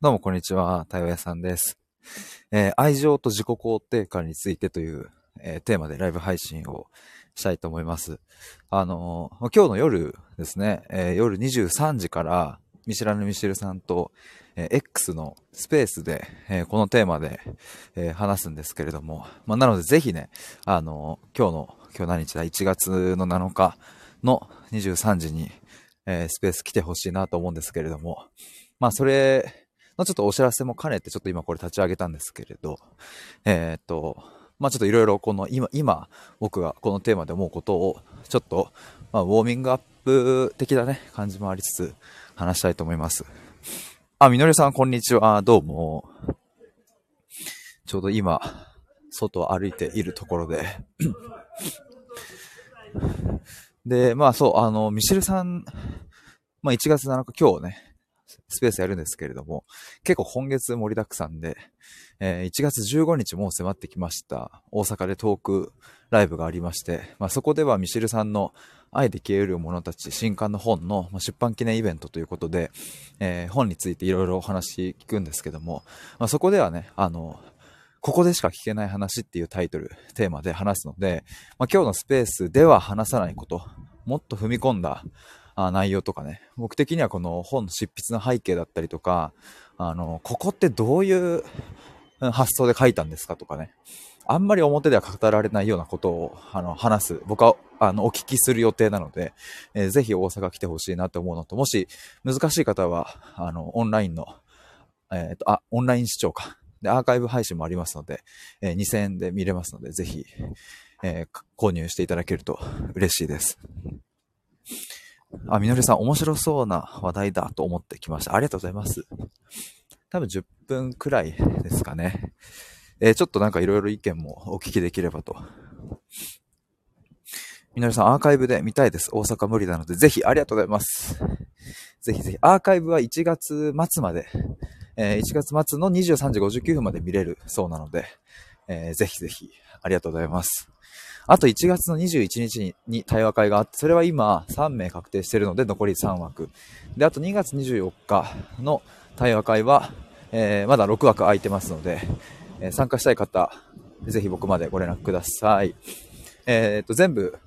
どうもこんにちは、たよやさんです。えー愛情と自己肯定感についてという、えーテーマでライブ配信をしたいと思います。あのー今日の夜ですね、えー夜23時から見知らぬミシェルさんと、え X のスペースで、えこのテーマで、え話すんですけれども、まあ、なのでぜひね、あの今日の、今日何日だ ?1 月の7日の23時に、えスペース来てほしいなと思うんですけれども、まあそれのちょっとお知らせも兼ねてちょっと今これ立ち上げたんですけれど、えーっと、まあちょっといろいろこの今、今僕がこのテーマで思うことをちょっと、まあ、ウォーミングアップ的なね、感じもありつつ話したいと思います。あ、みのりさんこんにちは。どうも。ちょうど今、外を歩いているところで。で、まあそう、あの、ミシルさん、まあ1月7日今日ね、スペースやるんですけれども、結構今月盛りだくさんで、えー1月15日もう迫ってきました。大阪でトークライブがありまして、まあ、そこではミシルさんの愛で消える者たち新刊の本の出版記念イベントということで、えー本についていろいろお話聞くんですけども、まあ、そこではね、あの、ここでしか聞けない話っていうタイトル、テーマで話すので、まあ、今日のスペースでは話さないこと、もっと踏み込んだあ内容とかね、僕的にはこの本の執筆の背景だったりとか、あの、ここってどういう発想で書いたんですかとかね、あんまり表では語られないようなことをあの話す、僕はあのお聞きする予定なので、えーぜひ大阪来てほしいなと思うのと、もし難しい方は、あの、オンラインの、えっ、と、あ、オンライン視聴か。で、アーカイブ配信もありますので、えー2000円で見れますので、ぜひ、えー購入していただけると嬉しいです。あ、みのりさん、面白そうな話題だと思ってきました。ありがとうございます。多分10分くらいですかね。えーちょっとなんかいろいろ意見もお聞きできればと。みのりさん、アーカイブで見たいです。大阪無理なので、ぜひ、ありがとうございます。ぜひぜひ、アーカイブは1月末まで、えー1月末の23時59分まで見れるそうなので、えーぜひぜひ、ありがとうございます。あと1月の21日に対話会があって、それは今3名確定しているので残り3枠。で、あと2月24日の対話会は、えーまだ6枠空いてますので、えー参加したい方、ぜひ僕までご連絡ください。えーっと、全部、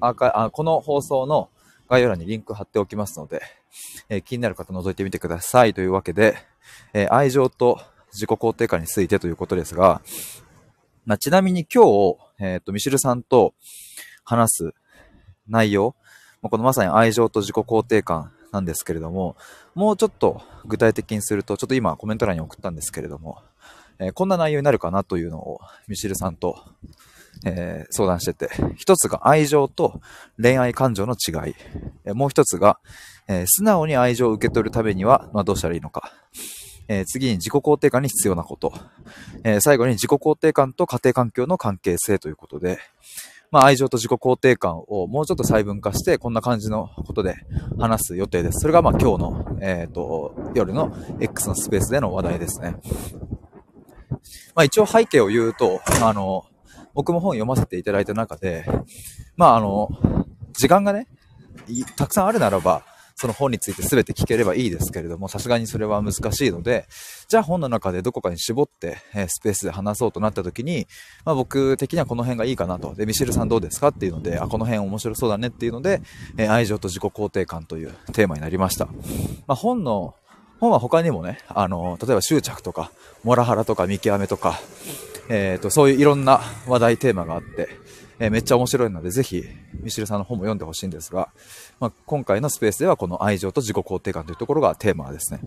アーカあ、この放送の概要欄にリンク貼っておきますので、えー気になる方覗いてみてくださいというわけで、えー愛情と自己肯定感についてということですが、まあ、ちなみに今日、えっ、と、ミシルさんと話す内容、まあこのまさに愛情と自己肯定感なんですけれども、もうちょっと具体的にすると、ちょっと今コメント欄に送ったんですけれども、えーこんな内容になるかなというのをミシルさんと、えー相談してて、一つが愛情と恋愛感情の違い、もう一つが、え素直に愛情を受け取るためには、まあ、どうしたらいいのか、えー次に自己肯定感に必要なこと、えー最後に自己肯定感と家庭環境の関係性ということで、まあ、愛情と自己肯定感をもうちょっと細分化して、こんな感じのことで話す予定です。それがまあ今日の、えっ、と、夜の X のスペースでの話題ですね。まあ一応背景を言うと、あの、僕も本読ませていただいた中で、まああの、時間がね、たくさんあるならば、その本について全て聞ければいいですけれども、さすがにそれは難しいので、じゃあ本の中でどこかに絞って、えスペースで話そうとなった時に、まあ僕的にはこの辺がいいかなと。で、ミシェルさんどうですかっていうので、あ、この辺面白そうだねっていうので、え愛情と自己肯定感というテーマになりました。まあ本の、本は他にもね、あの、例えば執着とか、モラハラとか見極めとか、えっ、と、そういういろんな話題テーマがあって、えーめっちゃ面白いので、ぜひ、ミシルさんの本も読んでほしいんですが、まあ、今回のスペースではこの愛情と自己肯定感というところがテーマですね。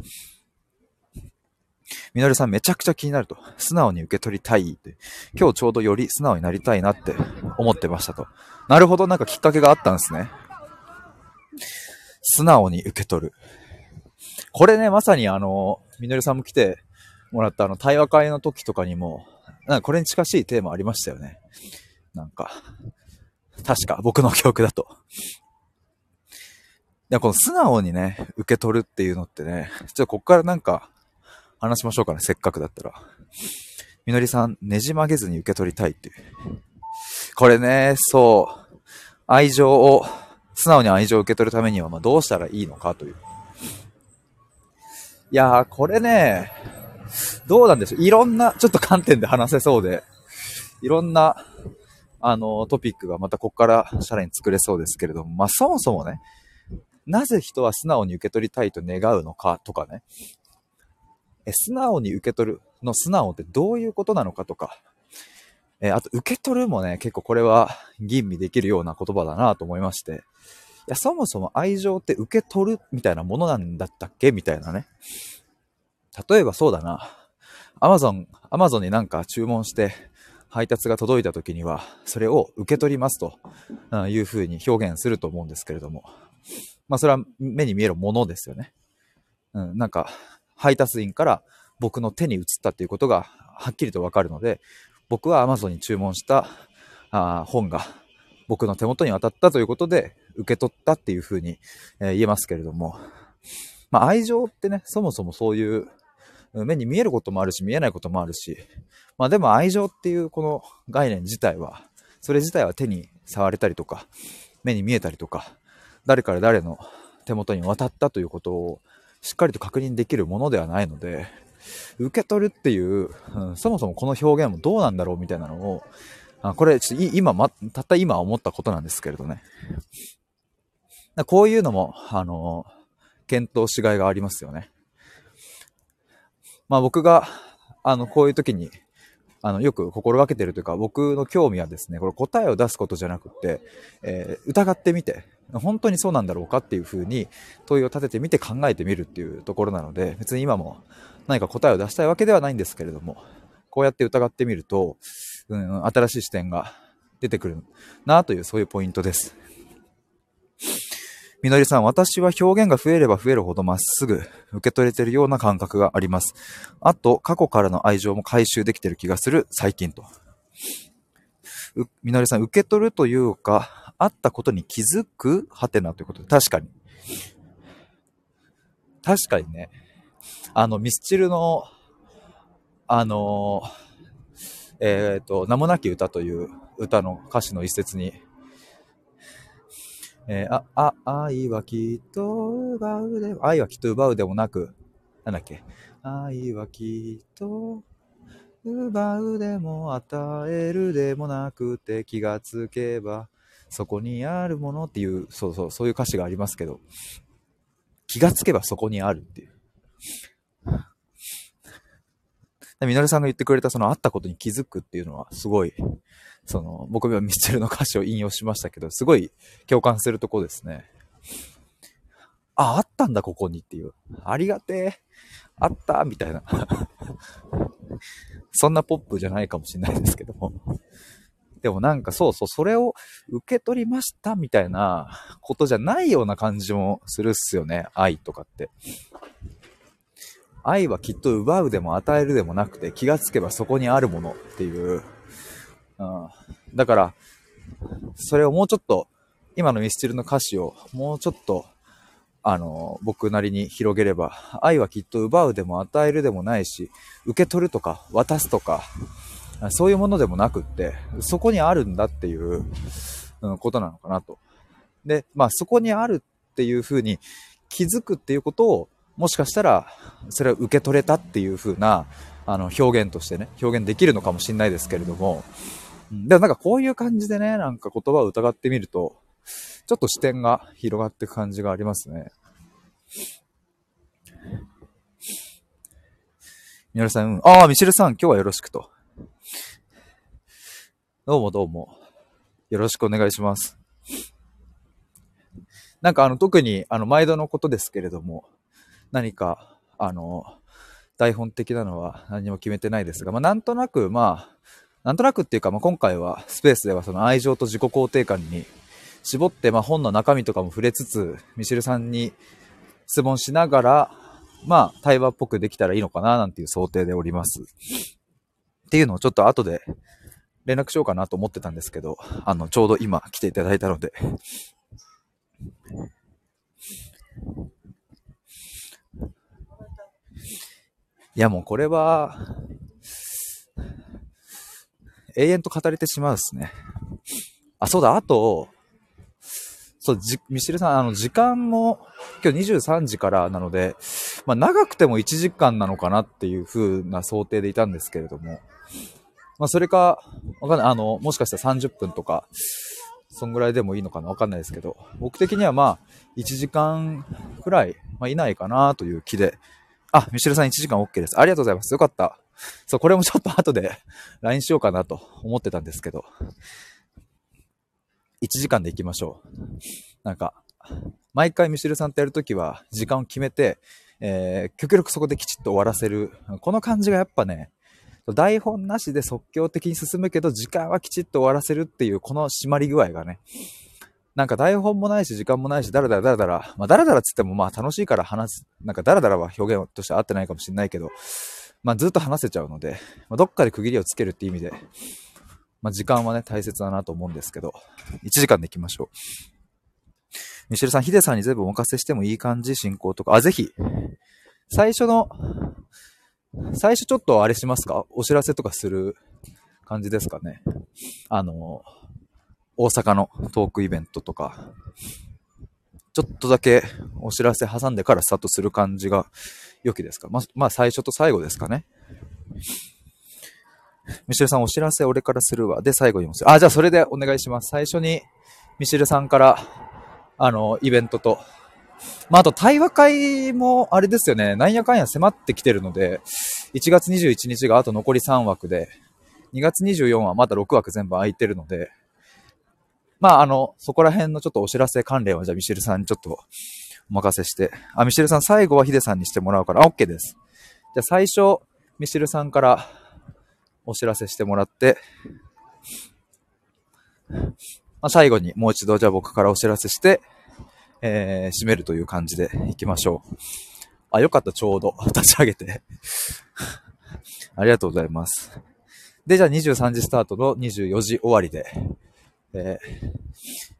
みのりさんめちゃくちゃ気になると。素直に受け取りたいって。今日ちょうどより素直になりたいなって思ってましたと。なるほど、なんかきっかけがあったんですね。素直に受け取る。これね、まさにあの、みのりさんも来てもらったあの、対話会の時とかにも、なんかこれに近しいテーマありましたよね。なんか、確か僕の記憶だと。でこの素直にね、受け取るっていうのってね、ちょっとこっからなんか話しましょうかね、せっかくだったら。みのりさん、ねじ曲げずに受け取りたいっていう。これね、そう、愛情を、素直に愛情を受け取るためには、まあどうしたらいいのかという。いやー、これね、どうなんでしょう。いろんな、ちょっと観点で話せそうで、いろんな、あの、トピックがまたここからさらに作れそうですけれども、まあそもそもね、なぜ人は素直に受け取りたいと願うのかとかね、え素直に受け取るの素直ってどういうことなのかとか、えあと受け取るもね、結構これは吟味できるような言葉だなと思いまして、いや、そもそも愛情って受け取るみたいなものなんだったっけみたいなね。例えばそうだな。アマゾン、アマゾンになんか注文して配達が届いた時には、それを受け取りますというふうに表現すると思うんですけれども。まあそれは目に見えるものですよね。うん、なんか配達員から僕の手に移ったっていうことがはっきりとわかるので、僕は Amazon に注文したあ本が僕の手元に渡ったということで受け取ったっていうふうに、えー、言えますけれども、まあ、愛情ってね、そもそもそういう目に見えることもあるし見えないこともあるし、まあでも愛情っていうこの概念自体は、それ自体は手に触れたりとか、目に見えたりとか、誰から誰の手元に渡ったということをしっかりと確認できるものではないので、受け取るっていう、うん、そもそもこの表現もどうなんだろうみたいなのを、あこれ、今、ま、たった今思ったことなんですけれどね。こういうのも、あの、検討しがいがありますよね。まあ僕が、あの、こういう時に、あの、よく心がけてるというか、僕の興味はですね、これ答えを出すことじゃなくて、えー、疑ってみて、本当にそうなんだろうかっていうふうに問いを立ててみて考えてみるっていうところなので、別に今も何か答えを出したいわけではないんですけれども、こうやって疑ってみると、うん、新しい視点が出てくるなという、そういうポイントです。みのりさん、私は表現が増えれば増えるほどまっすぐ受け取れてるような感覚があります。あと、過去からの愛情も回収できてる気がする最近と。みのりさん、受け取るというか、あったことに気づく？はてなということで、確かに。確かにね。あの、ミスチルの、あのえっ、ー、と、名もなき歌という歌の歌詞の一節に、えー、あ、あ、愛はきっと奪うでも、愛はきっと奪うでもなく、なんだっけ、愛はきっと奪うでも与えるでもなくて気がつけばそこにあるものっていう、そうそう、そういう歌詞がありますけど、気がつけばそこにあるっていう。みのりさんが言ってくれたそのあったことに気づくっていうのはすごい、その、僕はミスチルの歌詞を引用しましたけど、すごい共感するとこですね。あ、あったんだ、ここにっていう。ありがてえ。あったみたいな。そんなポップじゃないかもしれないですけども。でもなんかそうそう、それを受け取りましたみたいなことじゃないような感じもするっすよね。愛とかって。愛はきっと奪うでも与えるでもなくて気がつけばそこにあるものっていう。うん、だから、それをもうちょっと、今のミスチルの歌詞をもうちょっと、あの、僕なりに広げれば、愛はきっと奪うでも与えるでもないし、受け取るとか渡すとか、そういうものでもなくって、そこにあるんだっていう、うん、ことなのかなと。で、まあそこにあるっていうふうに気づくっていうことをもしかしたら、それを受け取れたっていう風な、あの、表現としてね、表現できるのかもしれないですけれども、でもなんかこういう感じでね、なんか言葉を疑ってみると、ちょっと視点が広がっていく感じがありますね。みのりさん、うん、ああ、ミシェルさん、今日はよろしくと。どうもどうも。よろしくお願いします。なんかあの、特にあの、毎度のことですけれども、何か、あの、台本的なのは何も決めてないですが、まあ、なんとなく、まあ、なんとなくっていうか、まあ、今回はスペースではその愛情と自己肯定感に絞って、まあ、本の中身とかも触れつつ、ミシルさんに質問しながら、まあ、対話っぽくできたらいいのかな、なんていう想定でおります。っていうのをちょっと後で連絡しようかなと思ってたんですけど、あの、ちょうど今来ていただいたので、いやもうこれは、永遠と語れてしまうですね。あ、そうだ、あと、そう、じ、ミシルさん、あの、時間も、今日23時からなので、まあ、長くても1時間なのかなっていう風な想定でいたんですけれども、まあ、それか、わかんない、あの、もしかしたら30分とか、そんぐらいでもいいのかな？わかんないですけど、僕的にはまあ、1時間くらい、まあ、いないかなという気で、あ、ミシルさん1時間 OK です。ありがとうございます。よかった。そう、これもちょっと後で LINE しようかなと思ってたんですけど、1時間で行きましょう。なんか、毎回ミシルさんとやるときは時間を決めて、えー、極力そこできちっと終わらせる。この感じがやっぱね、台本なしで即興的に進むけど、時間はきちっと終わらせるっていう、この締まり具合がね、なんか台本もないし、時間もないし、だらだらだらだら、まあだらだらつってもまあ楽しいから話す、なんかだらだらは表現として合ってないかもしれないけど、まあずっと話せちゃうので、まあ、どっかで区切りをつけるっていう意味で、まあ時間はね、大切だなと思うんですけど、1時間で行きましょう。ミシェルさん、ヒデさんに全部お任せしてもいい感じ？進行とか、あ、ぜひ、最初の、最初ちょっとあれしますか？お知らせとかする感じですかね？あの、大阪のトークイベントとか、ちょっとだけお知らせ挟んでからスタートする感じが良きですか？ま、まあ最初と最後ですかね。ミシェルさんお知らせ俺からするわ。で、最後にもあ、じゃあそれでお願いします。最初にミシェルさんから、あの、イベントと、まあ、あと対話会もあれですよね、なんやかんや迫ってきてるので、1月21日があと残り3枠で、2月24はまだ6枠全部空いてるので、まあ、あの、そこら辺のちょっとお知らせ関連はじゃあミシェルさんにちょっとお任せして、あ、ミシェルさん最後はヒデさんにしてもらうから、OK です。じゃあ最初、ミシェルさんからお知らせしてもらって、まあ、最後にもう一度じゃあ僕からお知らせして、えー、締めるという感じでいきましょう。あ、よかった、ちょうど。立ち上げて。ありがとうございます。で、じゃあ23時スタートの24時終わりで、え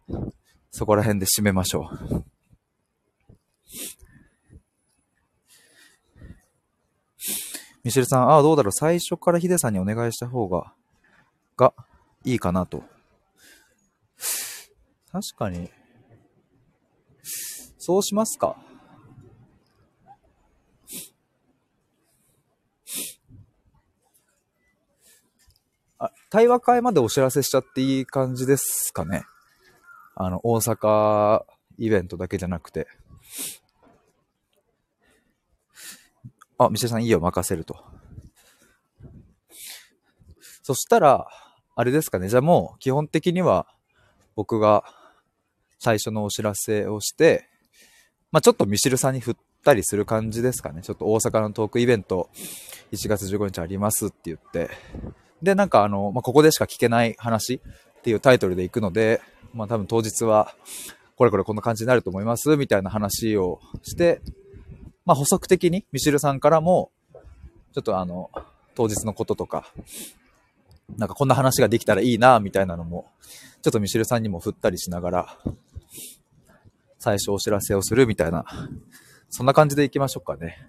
ー、そこら辺で締めましょう。ミシェルさん、ああ、どうだろう。最初からヒデさんにお願いした方が、が、いいかなと。確かに、そうしますか？あ、対話会までお知らせしちゃっていい感じですかね？あの、大阪イベントだけじゃなくて。あ、ミシェさんいいよ、任せると。そしたら、あれですかね？じゃあもう、基本的には、僕が最初のお知らせをして、まあ、ちょっとミシルさんに振ったりする感じですかね。ちょっと大阪のトークイベント、1月15日ありますって言って、で、なんかあの、まあ、ここでしか聞けない話っていうタイトルで行くので、まあ、多分当日は、これこれこんな感じになると思います、みたいな話をして、まあ、補足的にミシルさんからも、ちょっとあの、当日のこととか、なんかこんな話ができたらいいな、みたいなのも、ちょっとミシルさんにも振ったりしながら、最初お知らせをするみたいな、そんな感じでいきましょうかね。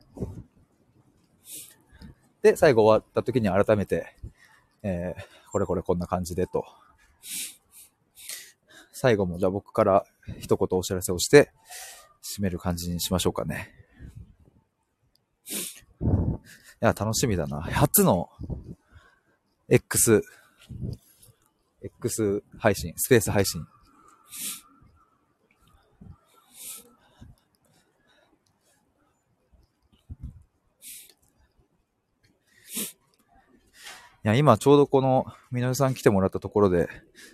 で、最後終わった時に改めて、えー、これこれこんな感じでと。最後もじゃあ僕から一言お知らせをして、締める感じにしましょうかね。いや、楽しみだな。初の X、X 配信、スペース配信。いや、今ちょうどこの、みのりさん来てもらったところで、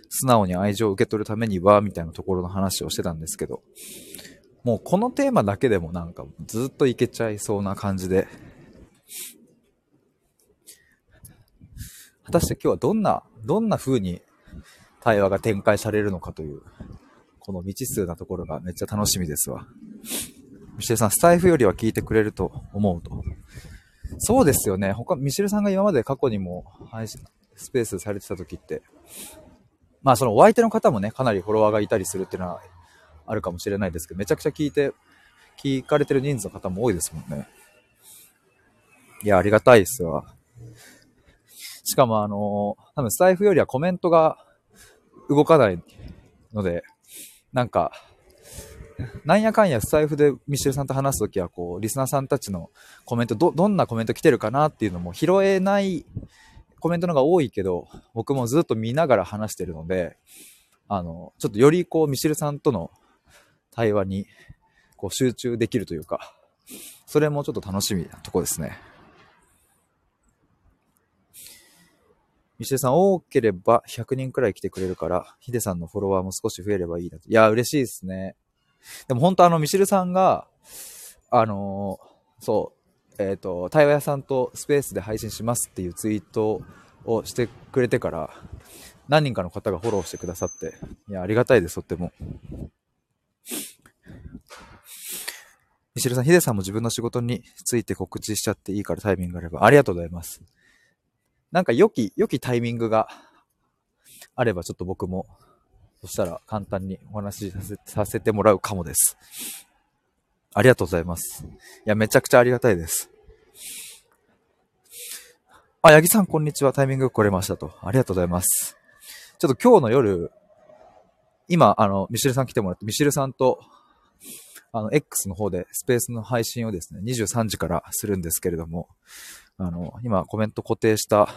素直に愛情を受け取るためには、みたいなところの話をしてたんですけど、もうこのテーマだけでもなんかずっといけちゃいそうな感じで、果たして今日はどんな、どんな風に対話が展開されるのかという、この未知数なところがめっちゃ楽しみですわ。ミシェさん、スタイフよりは聞いてくれると思うと。そうですよね。他、ミシルさんが今まで過去にも配信、スペースされてた時って、まあそのお相手の方もね、かなりフォロワーがいたりするっていうのはあるかもしれないですけど、めちゃくちゃ聞いて、聞かれてる人数の方も多いですもんね。いや、ありがたいですわ。しかもあの、多分スタイフよりはコメントが動かないので、なんか、なんやかんやスタイフでミシェルさんと話すときは、こう、リスナーさんたちのコメント、ど、どんなコメント来てるかなっていうのも拾えないコメントの方が多いけど、僕もずっと見ながら話してるので、あの、ちょっとよりこう、ミシェルさんとの対話に、こう、集中できるというか、それもちょっと楽しみなとこですね。ミシェルさん、多ければ100人くらい来てくれるから、ヒデさんのフォロワーも少し増えればいいなと。いや、嬉しいですね。でも本当あの、ミシェルさんが、あのー、そう、えっ、ー、と、対話屋さんとスペースで配信しますっていうツイートをしてくれてから、何人かの方がフォローしてくださって、いや、ありがたいです、とっても。ミシェルさん、ヒデさんも自分の仕事について告知しちゃっていいからタイミングがあれば、ありがとうございます。なんか良き、良きタイミングがあれば、ちょっと僕も、そしたら簡単にお話しさせさせてもらうかもです。ありがとうございます。いや、めちゃくちゃありがたいです。あ、八木さん、こんにちは。タイミング来れましたと。ありがとうございます。ちょっと今日の夜、今、あの、ミシルさん来てもらって、ミシルさんと、あの、X の方でスペースの配信をですね、23時からするんですけれども、あの、今コメント固定した、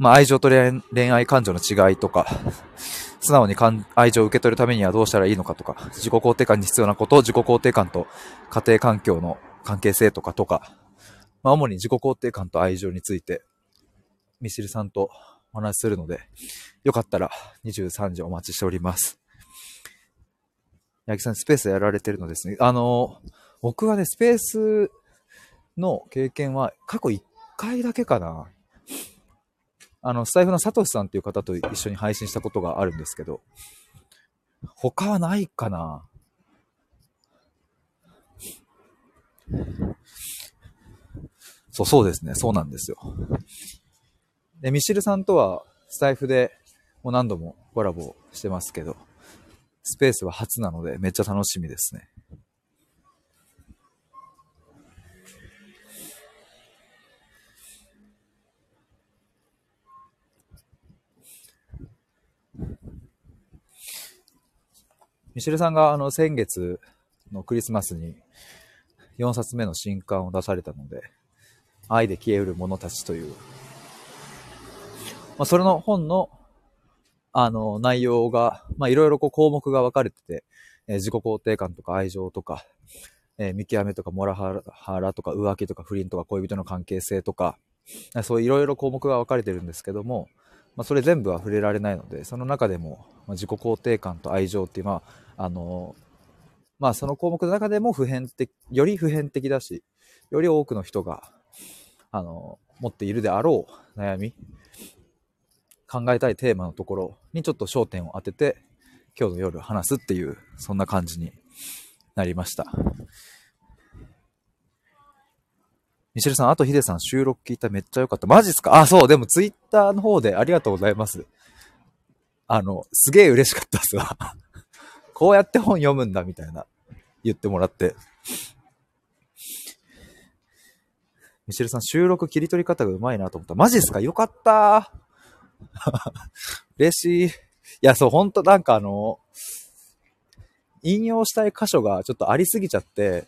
まあ、愛情と恋愛感情の違いとか、素直に愛情を受け取るためにはどうしたらいいのかとか、自己肯定感に必要なこと、自己肯定感と家庭環境の関係性とかとか、まあ、主に自己肯定感と愛情について、ミシルさんとお話しするので、よかったら23時お待ちしております。八木さん、スペースやられてるのですね。あの、僕はね、スペースの経験は過去1回だけかな。あの、スタイフのサトシさんっていう方と一緒に配信したことがあるんですけど、他はないかな？そう、そうですね。そうなんですよ。で、ミシルさんとはスタイフでもう何度もコラボしてますけど、スペースは初なのでめっちゃ楽しみですね。ミシェルさんがあの先月のクリスマスに4冊目の新刊を出されたので、愛で消えうる者たちという。まあ、それの本の、あの、内容が、ま、いろいろこう項目が分かれてて、えー、自己肯定感とか愛情とか、えー、見極めとかモラハラとか浮気とか不倫とか恋人の関係性とか、そういろいろ項目が分かれてるんですけども、まあ、それ全部は触れられないので、その中でも、ま、自己肯定感と愛情っていう、まあ、あのまあ、その項目の中でも普遍的、より普遍的だし、より多くの人が、あの持っているであろう悩み考えたいテーマのところにちょっと焦点を当てて、今日の夜話すっていう、そんな感じになりました。ミシェルさん、あとヒデさん収録聞いためっちゃ良かった。マジっすか？あ、そう、でもツイッターの方でありがとうございます。あの、すげえ嬉しかったっすわ。こうやって本読むんだみたいな言ってもらって。ミシェルさん、収録切り取り方がうまいなと思った。マジっすか？よかった 嬉しい。いや、そう、ほんとなんかあの、引用したい箇所がちょっとありすぎちゃって、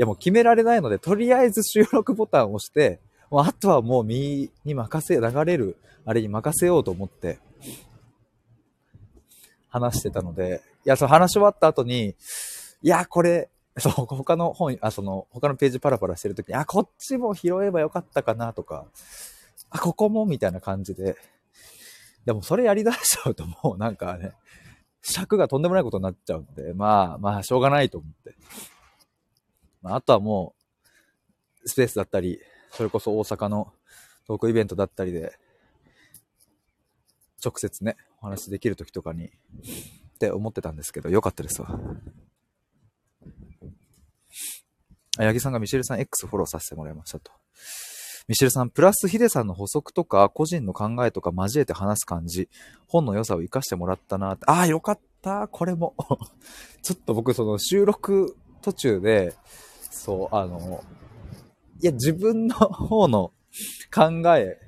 やもう決められないので、とりあえず収録ボタンを押して、もうあとはもう身に任せ、流れる、あれに任せようと思って、話してたので、いや、その話し終わった後に、いや、これ、そう、他の本、あ、その、他のページパラパラしてるときに、あ、こっちも拾えばよかったかなとか、あ、ここもみたいな感じで、でもそれやり出しちゃうともうなんかね、尺がとんでもないことになっちゃうんで、まあまあしょうがないと思って。まああとはもう、スペースだったり、それこそ大阪のトークイベントだったりで、直接ね、お話できる時とかに、って思ってたんですけど、よかったですわ。あ、八木さんがミシェルさん X フォローさせてもらいましたと。ミシェルさん、プラスヒデさんの補足とか、個人の考えとか交えて話す感じ、本の良さを活かしてもらったなああ、よかった、これも。ちょっと僕、その収録途中で、そう、あの、いや、自分の方の考え、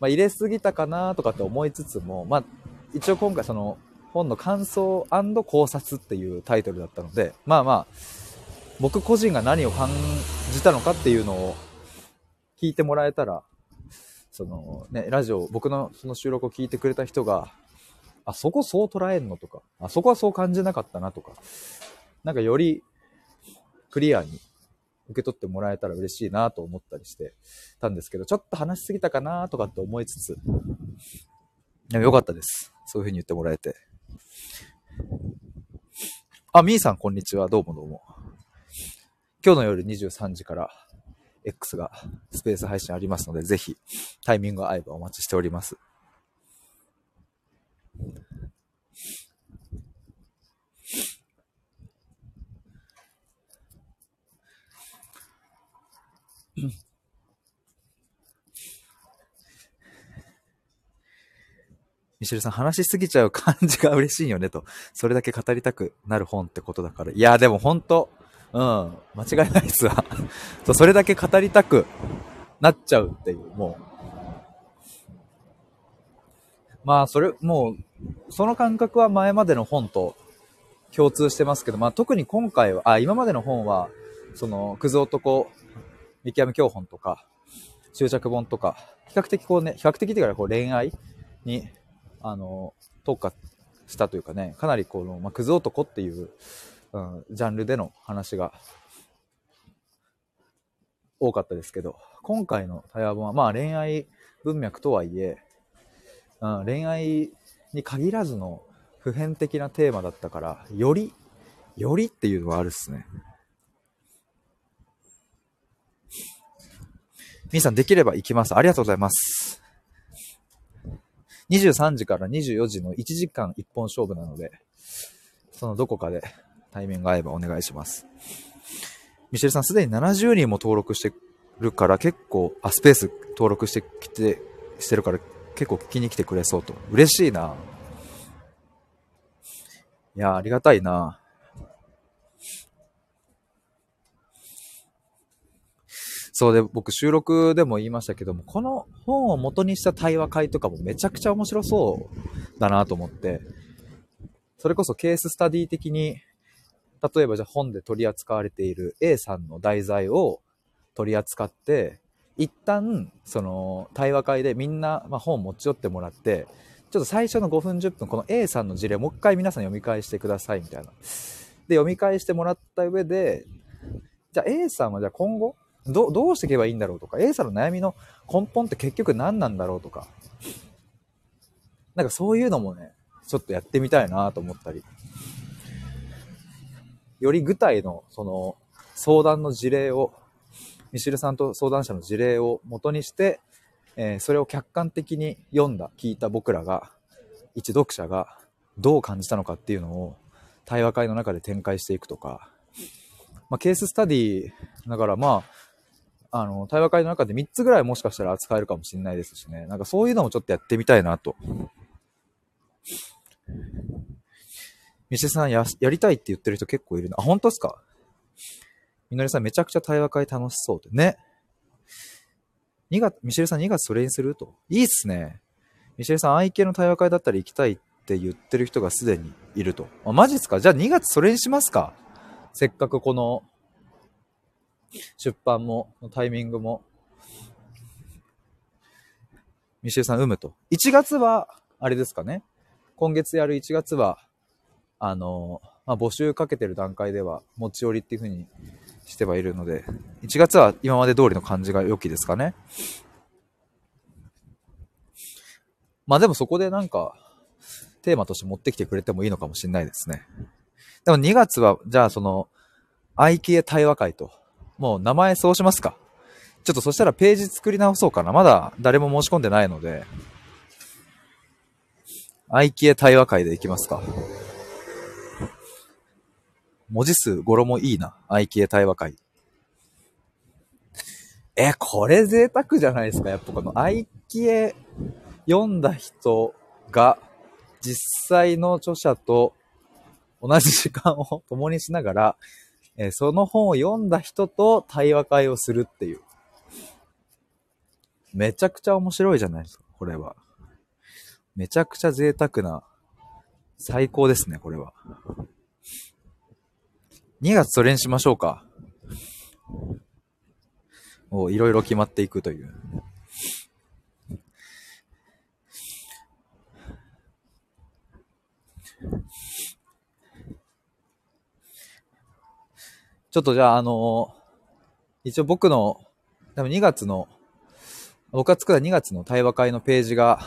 まあ、入れすぎたかなとかって思いつつも、まあ、一応今回その、本の感想考察っていうタイトルだったので、まあまあ、僕個人が何を感じたのかっていうのを聞いてもらえたら、そのね、ラジオ、僕のその収録を聞いてくれた人が、あそこそう捉えんのとか、あそこはそう感じなかったなとか、なんかよりクリアに受け取ってもらえたら嬉しいなと思ったりしてたんですけど、ちょっと話しすぎたかなとかって思いつつ、でもよかったです。そういう風に言ってもらえて。あ、みーさんこんにちは。どうもどうも。今日の夜23時から X がスペース配信ありますので、ぜひタイミングが合えばお待ちしております。ミシェルさん話しすぎちゃう感じが嬉しいよねと。それだけ語りたくなる本ってことだから。いや、でも本当うん、間違いないっすわ。そう、それだけ語りたくなっちゃうっていう、もう。まあ、それ、もう、その感覚は前までの本と共通してますけど、まあ特に今回は、あ、今までの本は、その、クズ男、見極め教本とか、執着本とか、比較的こうね、比較的っていうかこう恋愛に、あの、特化したというかね、かなりこの、まあ、クズ男っていう、うん、ジャンルでの話が多かったですけど、今回の対話本は、まあ恋愛文脈とはいえ、うん、恋愛に限らずの普遍的なテーマだったから、より、よりっていうのはあるっすね。みーさん、できれば行きます。ありがとうございます。23時から24時の1時間1本勝負なので、そのどこかで対面が合えばお願いします。ミシェルさん、すでに70人も登録してるから結構、あ、スペース登録してきて、してるから結構聞きに来てくれそうと。嬉しいな。いや、ありがたいな。そうで、僕収録でも言いましたけども、この本を元にした対話会とかもめちゃくちゃ面白そうだなと思って、それこそケーススタディ的に、例えばじゃあ本で取り扱われている A さんの題材を取り扱って、一旦、その、対話会でみんな、まあ、本持ち寄ってもらって、ちょっと最初の5分10分、この A さんの事例もう一回皆さん読み返してください、みたいな。で、読み返してもらった上で、じゃあ A さんはじゃあ今後、どどうしていけばいいんだろうとか、A さんの悩みの根本って結局何なんだろうとか、なんかそういうのもね、ちょっとやってみたいなと思ったり、より具体のその相談の事例を、ミシルさんと相談者の事例を元にして、えー、それを客観的に読んだ、聞いた僕らが、一読者がどう感じたのかっていうのを対話会の中で展開していくとか、まあ、ケーススタディだからまあ、あの、対話会の中で3つぐらいもしかしたら扱えるかもしれないですしね。なんかそういうのもちょっとやってみたいなと。ミシェさんや、やりたいって言ってる人結構いるな。あ、本当ですか？みのりさんめちゃくちゃ対話会楽しそうでね。2月、ミシェルさん2月それにすると。いいっすね。ミシェルさん愛犬の対話会だったら行きたいって言ってる人がすでにいると。あ、マジっすか？じゃあ2月それにしますかせっかくこの出版も、タイミングも、ミシェルさん、産むと。1月は、あれですかね。今月やる1月は、あの、まあ、募集かけてる段階では、持ち寄りっていう風にしてはいるので、1月は今まで通りの感じが良きですかね。まあでもそこでなんか、テーマとして持ってきてくれてもいいのかもしれないですね。でも2月は、じゃあその、愛系対話会ともう名前そうしますか。ちょっとそしたらページ作り直そうかな。まだ誰も申し込んでないので、愛機へ対話会でいきますか。文字数語呂もいいな。愛機へ対話会。え、これ贅沢じゃないですか。やっぱこの愛機へ読んだ人が実際の著者と同じ時間を共にしながらえ、その本を読んだ人と対話会をするっていう。めちゃくちゃ面白いじゃないですか、これは。めちゃくちゃ贅沢な最高ですね、これは。2月それにしましょうか。もういろいろ決まっていくという。ちょっとじゃあ、あのー、一応僕の、多分2月の、僕が作った2月の対話会のページが、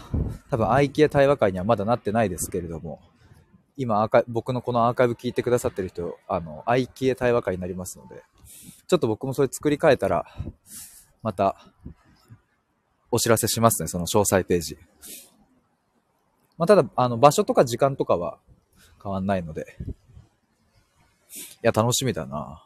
多分愛機対話会にはまだなってないですけれども、今アーカイ僕のこのアーカイブ聞いてくださってる人、あの、愛機対話会になりますので、ちょっと僕もそれ作り変えたら、また、お知らせしますね、その詳細ページ。まあ、ただ、あの、場所とか時間とかは変わんないので。いや、楽しみだな。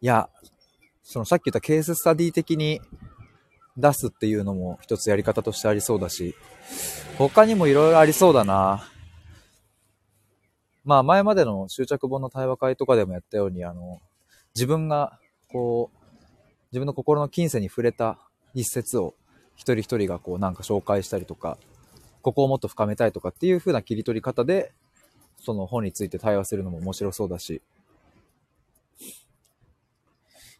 いや、そのさっき言ったケーススタディ的に出すっていうのも一つやり方としてありそうだし、他にもいろいろありそうだな。まあ前までの執着本の対話会とかでもやったように、あの、自分がこう、自分の心の金銭に触れた一節を一人一人がこうなんか紹介したりとか、ここをもっと深めたいとかっていう風な切り取り方で、その本について対話するのも面白そうだし、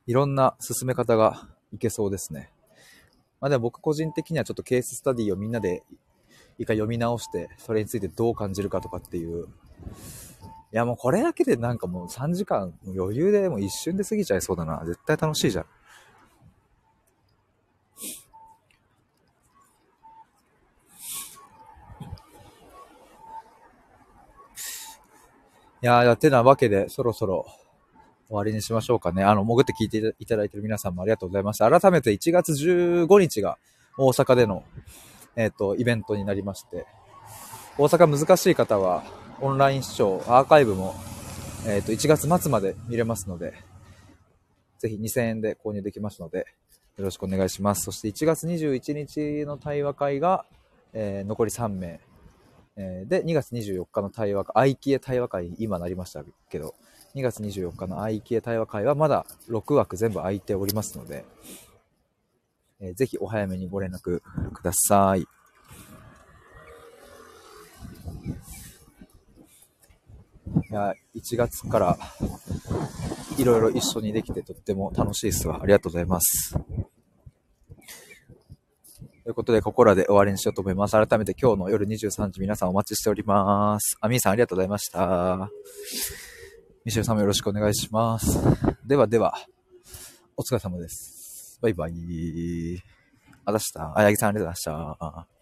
いろんな進め方がいけそうですね。まあでも僕個人的にはちょっとケーススタディをみんなで一回読み直して、それについてどう感じるかとかっていう。いやもうこれだけでなんかもう3時間余裕でもう一瞬で過ぎちゃいそうだな。絶対楽しいじゃん。いやー、てなわけで、そろそろ終わりにしましょうかね。あの、潜って聞いていただいている皆さんもありがとうございました。改めて1月15日が大阪での、えっ、ー、と、イベントになりまして、大阪難しい方は、オンライン視聴、アーカイブも、えっ、ー、と、1月末まで見れますので、ぜひ2000円で購入できますので、よろしくお願いします。そして1月21日の対話会が、えー、残り3名。えー、で、2月24日の対話会、愛機へ対話会、今なりましたけど、2月24日の愛系対話会はまだ6枠全部空いておりますので、えー、ぜひお早めにご連絡ください。いや、1月からいろいろ一緒にできてとっても楽しいですわ。ありがとうございます。ということで、ここらで終わりにしようと思います。改めて今日の夜23時皆さんお待ちしております。アミーさんありがとうございました。ミシェルさんもよろしくお願いします。ではでは、お疲れ様です。バイバイ。あざした。あやぎさんありがとうございました。